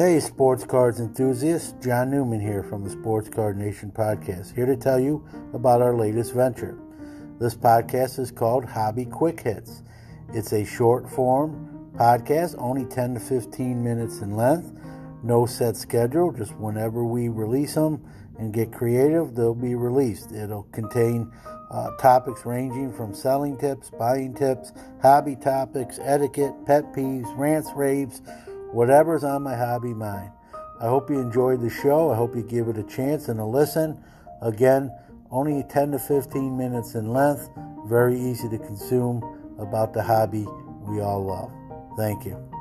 Hey, sports cards enthusiasts. John Newman here from the Sports Card Nation podcast, here to tell you about our latest venture. This podcast is called Hobby Quick Hits. It's a short form podcast, only 10 to 15 minutes in length. No set schedule, just whenever we release them and get creative, they'll be released. It'll contain uh, topics ranging from selling tips, buying tips, hobby topics, etiquette, pet peeves, rants, raves whatever's on my hobby mind. I hope you enjoyed the show. I hope you give it a chance and a listen. Again, only 10 to 15 minutes in length, very easy to consume about the hobby we all love. Thank you.